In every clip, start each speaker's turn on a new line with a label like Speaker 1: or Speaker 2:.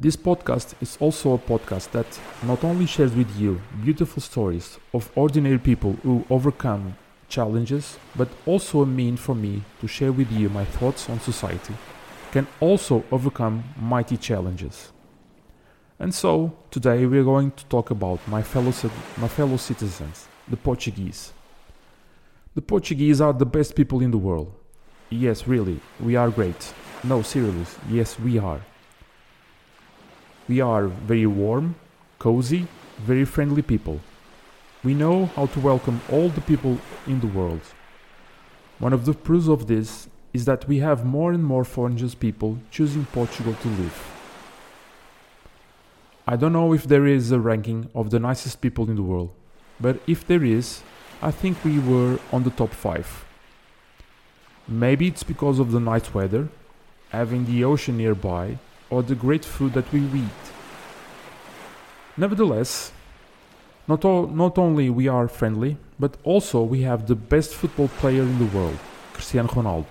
Speaker 1: This podcast is also a podcast that not only shares with you beautiful stories of ordinary people who overcome challenges, but also a mean for me to share with you my thoughts on society can also overcome mighty challenges. And so, today we are going to talk about my fellow, my fellow citizens, the Portuguese. The Portuguese are the best people in the world. Yes, really, we are great. No, seriously, yes, we are. We are very warm, cozy, very friendly people. We know how to welcome all the people in the world. One of the proofs of this is that we have more and more foreign people choosing Portugal to live. I don't know if there is a ranking of the nicest people in the world, but if there is, I think we were on the top 5. Maybe it's because of the nice weather, having the ocean nearby, or the great food that we eat. Nevertheless, not, all, not only we are friendly, but also we have the best football player in the world, Cristiano Ronaldo.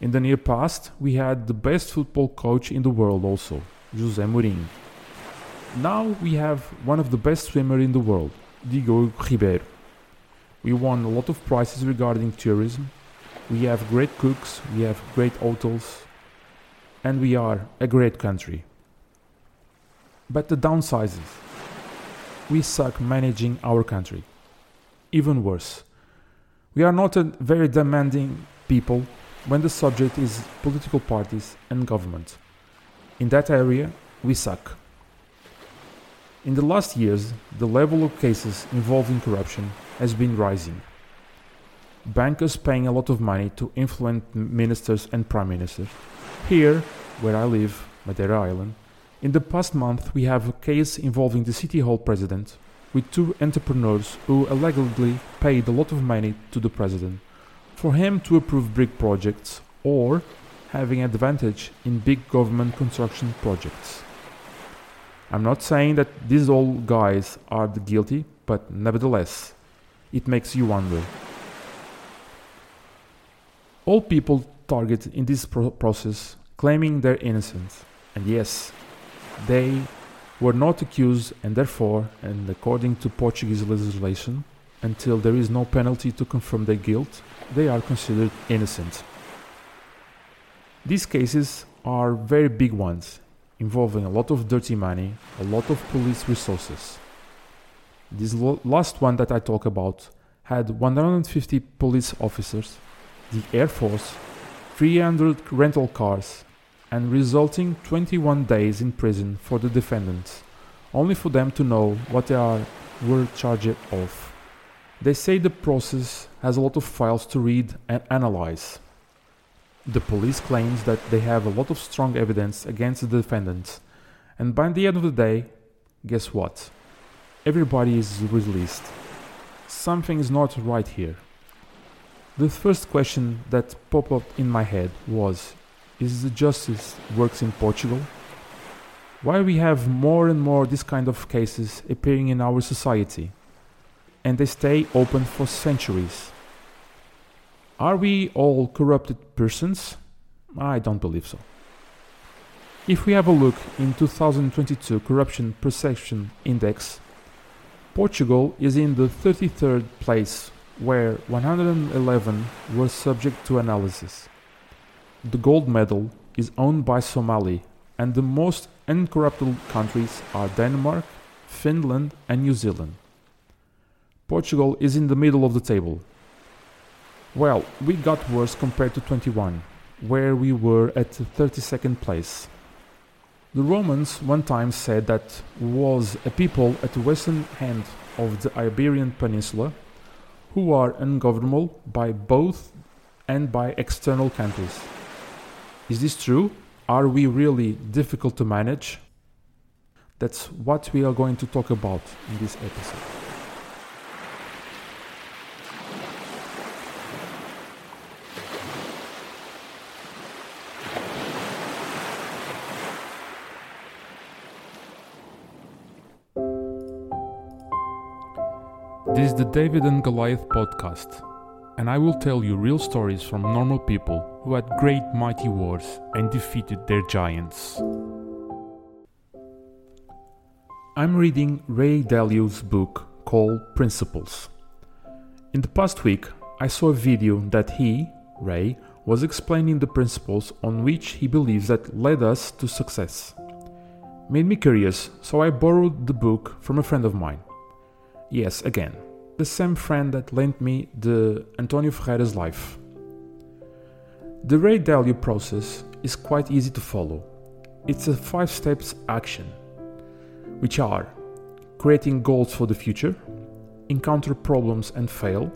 Speaker 1: In the near past, we had the best football coach in the world also, José Mourinho. Now we have one of the best swimmers in the world, Diogo Ribeiro. We won a lot of prizes regarding tourism. We have great cooks, we have great hotels, and we are a great country. But the downsides we suck managing our country. Even worse, we are not a very demanding people when the subject is political parties and government. In that area, we suck. In the last years, the level of cases involving corruption has been rising. Bankers paying a lot of money to influence ministers and prime ministers. Here, where I live, Madeira Island, in the past month we have a case involving the City Hall president with two entrepreneurs who allegedly paid a lot of money to the president for him to approve big projects or having advantage in big government construction projects. I'm not saying that these old guys are the guilty, but nevertheless, it makes you wonder. All people target in this pro- process claiming they're innocent, and yes, they were not accused and therefore, and according to Portuguese legislation, until there is no penalty to confirm their guilt, they are considered innocent. These cases are very big ones involving a lot of dirty money, a lot of police resources. This last one that I talk about had 150 police officers, the Air Force, 300 rental cars, and resulting 21 days in prison for the defendants, only for them to know what they are were charged of. They say the process has a lot of files to read and analyze. The police claims that they have a lot of strong evidence against the defendants, and by the end of the day, guess what? Everybody is released. Something is not right here. The first question that popped up in my head was Is the justice works in Portugal? Why we have more and more this kind of cases appearing in our society? And they stay open for centuries. Are we all corrupted persons? I don't believe so. If we have a look in 2022 Corruption Perception Index, Portugal is in the 33rd place where 111 were subject to analysis. The gold medal is owned by Somali and the most uncorrupted countries are Denmark, Finland and New Zealand. Portugal is in the middle of the table well, we got worse compared to 21, where we were at 32nd place. The Romans one time said that was a people at the western end of the Iberian Peninsula who are ungovernable by both and by external countries. Is this true? Are we really difficult to manage? That's what we are going to talk about in this episode. This is the David and Goliath podcast, and I will tell you real stories from normal people who had great mighty wars and defeated their giants. I'm reading Ray Dalio's book called Principles. In the past week, I saw a video that he, Ray, was explaining the principles on which he believes that led us to success. Made me curious, so I borrowed the book from a friend of mine. Yes, again, the same friend that lent me the Antonio Ferreira's life. The Ray Dalio process is quite easy to follow. It's a five steps action which are creating goals for the future, encounter problems and fail,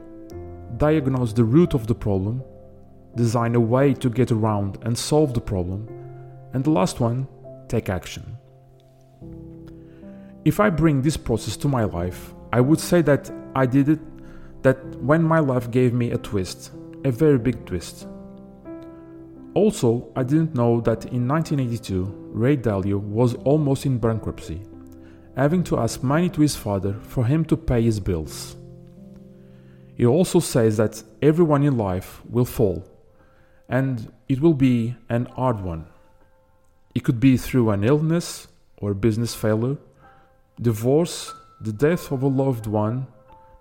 Speaker 1: diagnose the root of the problem, design a way to get around and solve the problem, and the last one, take action. If I bring this process to my life, I would say that I did it that when my life gave me a twist, a very big twist. Also, I didn't know that in 1982, Ray Dalio was almost in bankruptcy having to ask money to his father for him to pay his bills. He also says that everyone in life will fall, and it will be an hard one. It could be through an illness or business failure, divorce, the death of a loved one,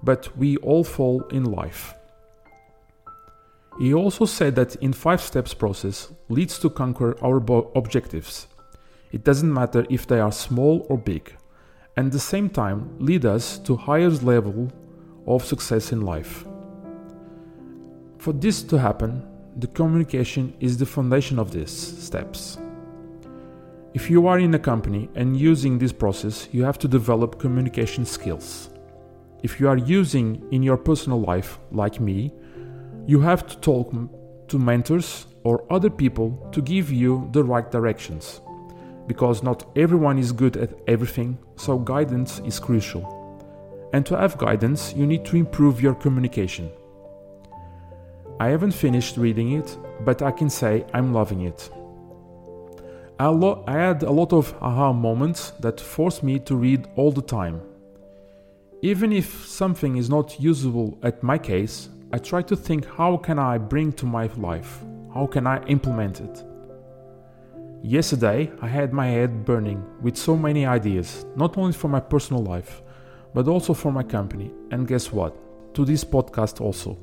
Speaker 1: but we all fall in life. He also said that in 5 steps process leads to conquer our objectives. It doesn't matter if they are small or big and at the same time lead us to highest level of success in life. For this to happen, the communication is the foundation of these steps. If you are in a company and using this process, you have to develop communication skills. If you are using in your personal life, like me, you have to talk to mentors or other people to give you the right directions because not everyone is good at everything, so guidance is crucial. And to have guidance, you need to improve your communication. I haven't finished reading it, but I can say I'm loving it. I, lo- I had a lot of aha moments that forced me to read all the time. Even if something is not usable at my case, I try to think how can I bring to my life? How can I implement it? Yesterday, I had my head burning with so many ideas, not only for my personal life, but also for my company. And guess what? To this podcast also.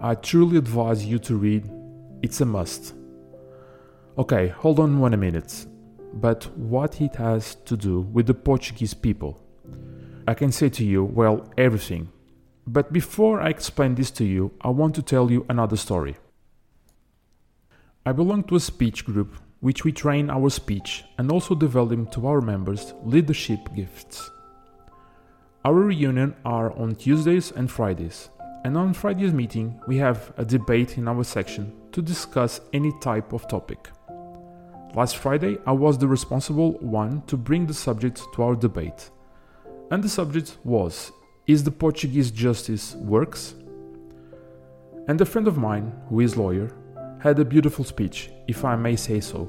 Speaker 1: I truly advise you to read, it's a must. Okay, hold on one minute. But what it has to do with the Portuguese people? I can say to you, well, everything. But before I explain this to you, I want to tell you another story. I belong to a speech group which we train our speech and also develop to our members leadership gifts. Our reunion are on Tuesdays and Fridays, and on Friday's meeting we have a debate in our section to discuss any type of topic. Last Friday I was the responsible one to bring the subject to our debate. And the subject was Is the Portuguese justice works? And a friend of mine, who is lawyer, had a beautiful speech, if I may say so.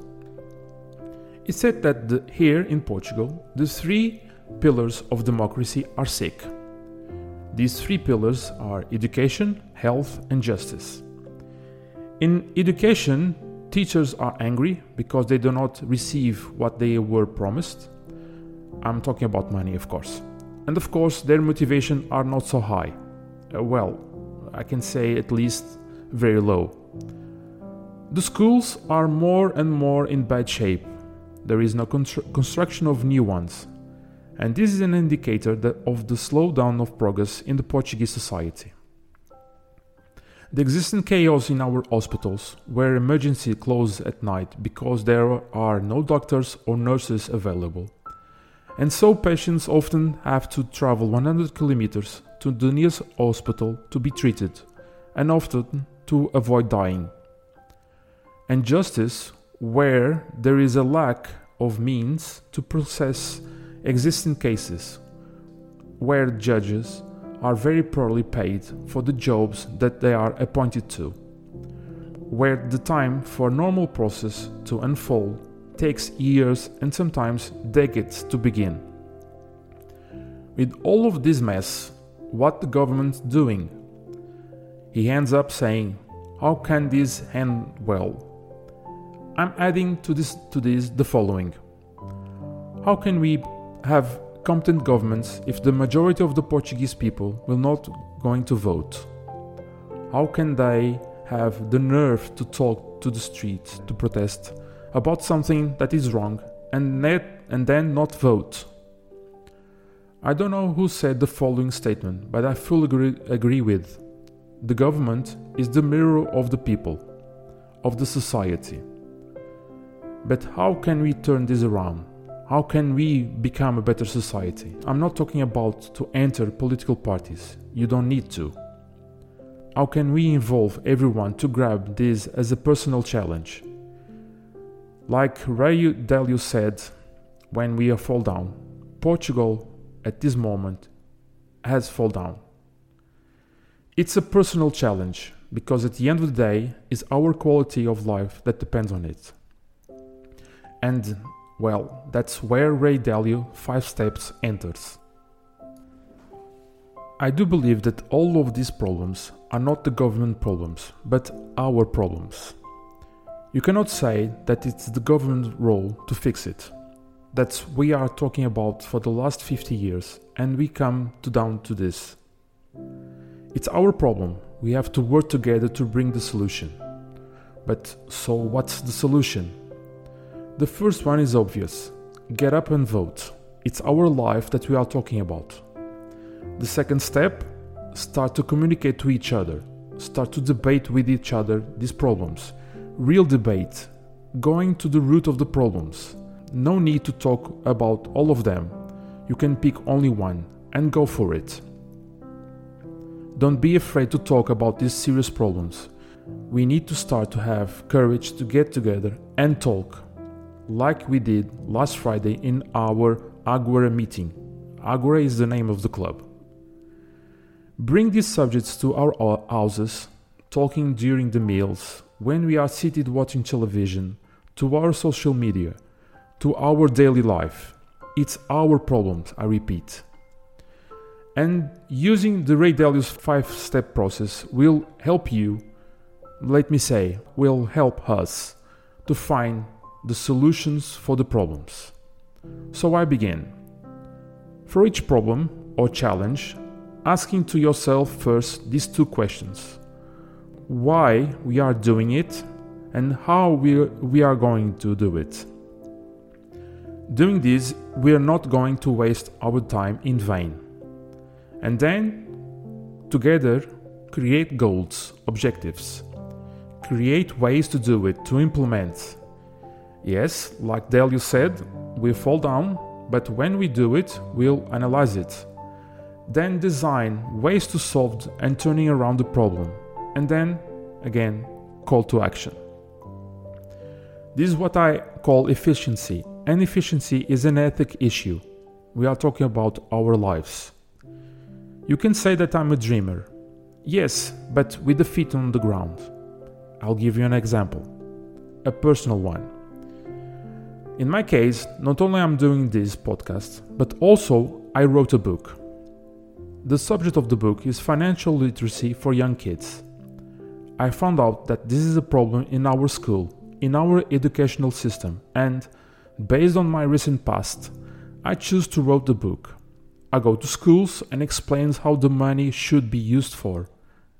Speaker 1: It said that the, here in Portugal, the three pillars of democracy are sick. These three pillars are education, health, and justice. In education, teachers are angry because they do not receive what they were promised. I'm talking about money, of course. And of course, their motivation are not so high. Uh, well, I can say at least very low. The schools are more and more in bad shape. There is no constru- construction of new ones. And this is an indicator of the slowdown of progress in the Portuguese society. The existing chaos in our hospitals, where emergency close at night because there are no doctors or nurses available. And so patients often have to travel 100 kilometers to the nearest hospital to be treated, and often to avoid dying and justice where there is a lack of means to process existing cases, where judges are very poorly paid for the jobs that they are appointed to, where the time for a normal process to unfold takes years and sometimes decades to begin. With all of this mess, what the government doing? He ends up saying, how can this end well? I'm adding to this to this the following. How can we have competent governments if the majority of the Portuguese people will not going to vote? How can they have the nerve to talk to the street to protest about something that is wrong and, net, and then not vote? I don't know who said the following statement, but I fully agree, agree with. The government is the mirror of the people, of the society. But how can we turn this around? How can we become a better society? I'm not talking about to enter political parties. You don't need to. How can we involve everyone to grab this as a personal challenge? Like Ray Dalio said when we fall down, Portugal at this moment has fall down. It's a personal challenge because at the end of the day it's our quality of life that depends on it. And well, that's where Ray Dalio 5 steps enters. I do believe that all of these problems are not the government problems, but our problems. You cannot say that it's the government's role to fix it that we are talking about for the last 50 years and we come to down to this. It's our problem. We have to work together to bring the solution. But so what's the solution? The first one is obvious. Get up and vote. It's our life that we are talking about. The second step, start to communicate to each other. Start to debate with each other these problems. Real debate, going to the root of the problems no need to talk about all of them. You can pick only one and go for it. Don't be afraid to talk about these serious problems. We need to start to have courage to get together and talk, like we did last Friday in our Agora meeting. Agora is the name of the club. Bring these subjects to our houses, talking during the meals, when we are seated watching television, to our social media to our daily life. It's our problems, I repeat. And using the Ray Dalio's five step process will help you, let me say, will help us to find the solutions for the problems. So I begin. For each problem or challenge, asking to yourself first these two questions why we are doing it and how we, we are going to do it. Doing this, we are not going to waste our time in vain. And then, together, create goals, objectives. Create ways to do it, to implement. Yes, like Dalio said, we fall down, but when we do it, we'll analyze it. Then design ways to solve and turning around the problem. And then, again, call to action. This is what I call efficiency and efficiency is an ethic issue. We are talking about our lives. You can say that I'm a dreamer. Yes, but with the feet on the ground. I'll give you an example, a personal one. In my case, not only I'm doing this podcast, but also I wrote a book. The subject of the book is financial literacy for young kids. I found out that this is a problem in our school, in our educational system, and Based on my recent past, I choose to write the book. I go to schools and explains how the money should be used for.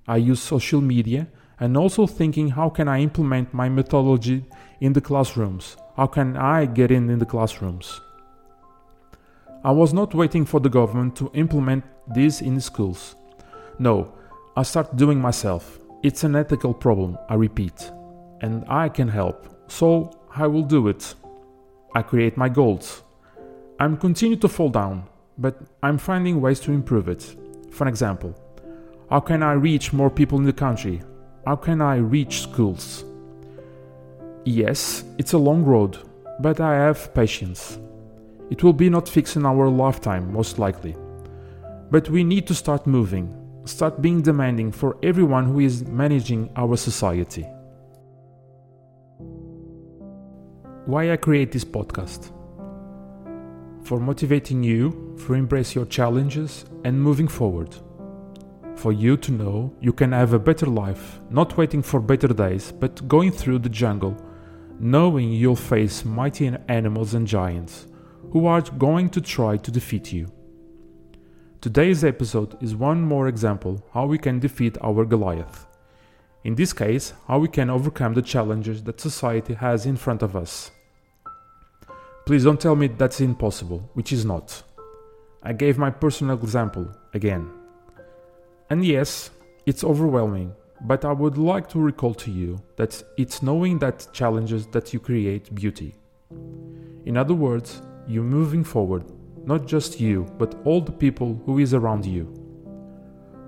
Speaker 1: I use social media and also thinking how can I implement my methodology in the classrooms? How can I get in in the classrooms? I was not waiting for the government to implement this in schools. No, I start doing myself. It's an ethical problem, I repeat, and I can help. So I will do it. I create my goals. I'm continue to fall down, but I'm finding ways to improve it. For example, how can I reach more people in the country? How can I reach schools? Yes, it's a long road, but I have patience. It will be not fixed in our lifetime, most likely. But we need to start moving, start being demanding for everyone who is managing our society. why I create this podcast. For motivating you, for embrace your challenges and moving forward. For you to know you can have a better life, not waiting for better days, but going through the jungle, knowing you'll face mighty animals and giants, who are going to try to defeat you. Today's episode is one more example how we can defeat our Goliath. In this case, how we can overcome the challenges that society has in front of us. Please don't tell me that's impossible, which is not. I gave my personal example again. And yes, it's overwhelming, but I would like to recall to you that it's knowing that challenges that you create beauty. In other words, you moving forward, not just you, but all the people who is around you.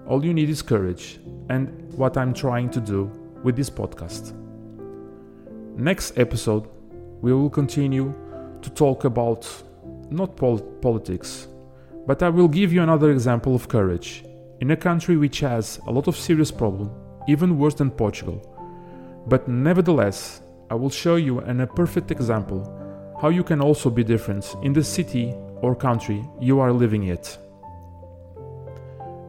Speaker 1: All you need is courage, and what I'm trying to do with this podcast. Next episode, we will continue to talk about not pol- politics, but I will give you another example of courage in a country which has a lot of serious problems even worse than Portugal. But nevertheless, I will show you an, a perfect example how you can also be different in the city or country you are living in.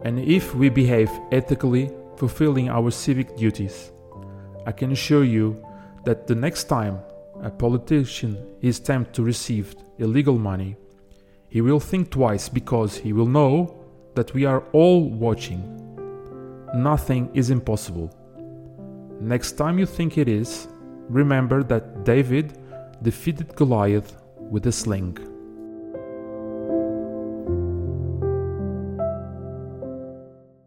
Speaker 1: And if we behave ethically, fulfilling our civic duties, I can assure you that the next time a politician is tempted to receive illegal money, he will think twice because he will know that we are all watching nothing is impossible. Next time you think it is, remember that David defeated Goliath with a sling.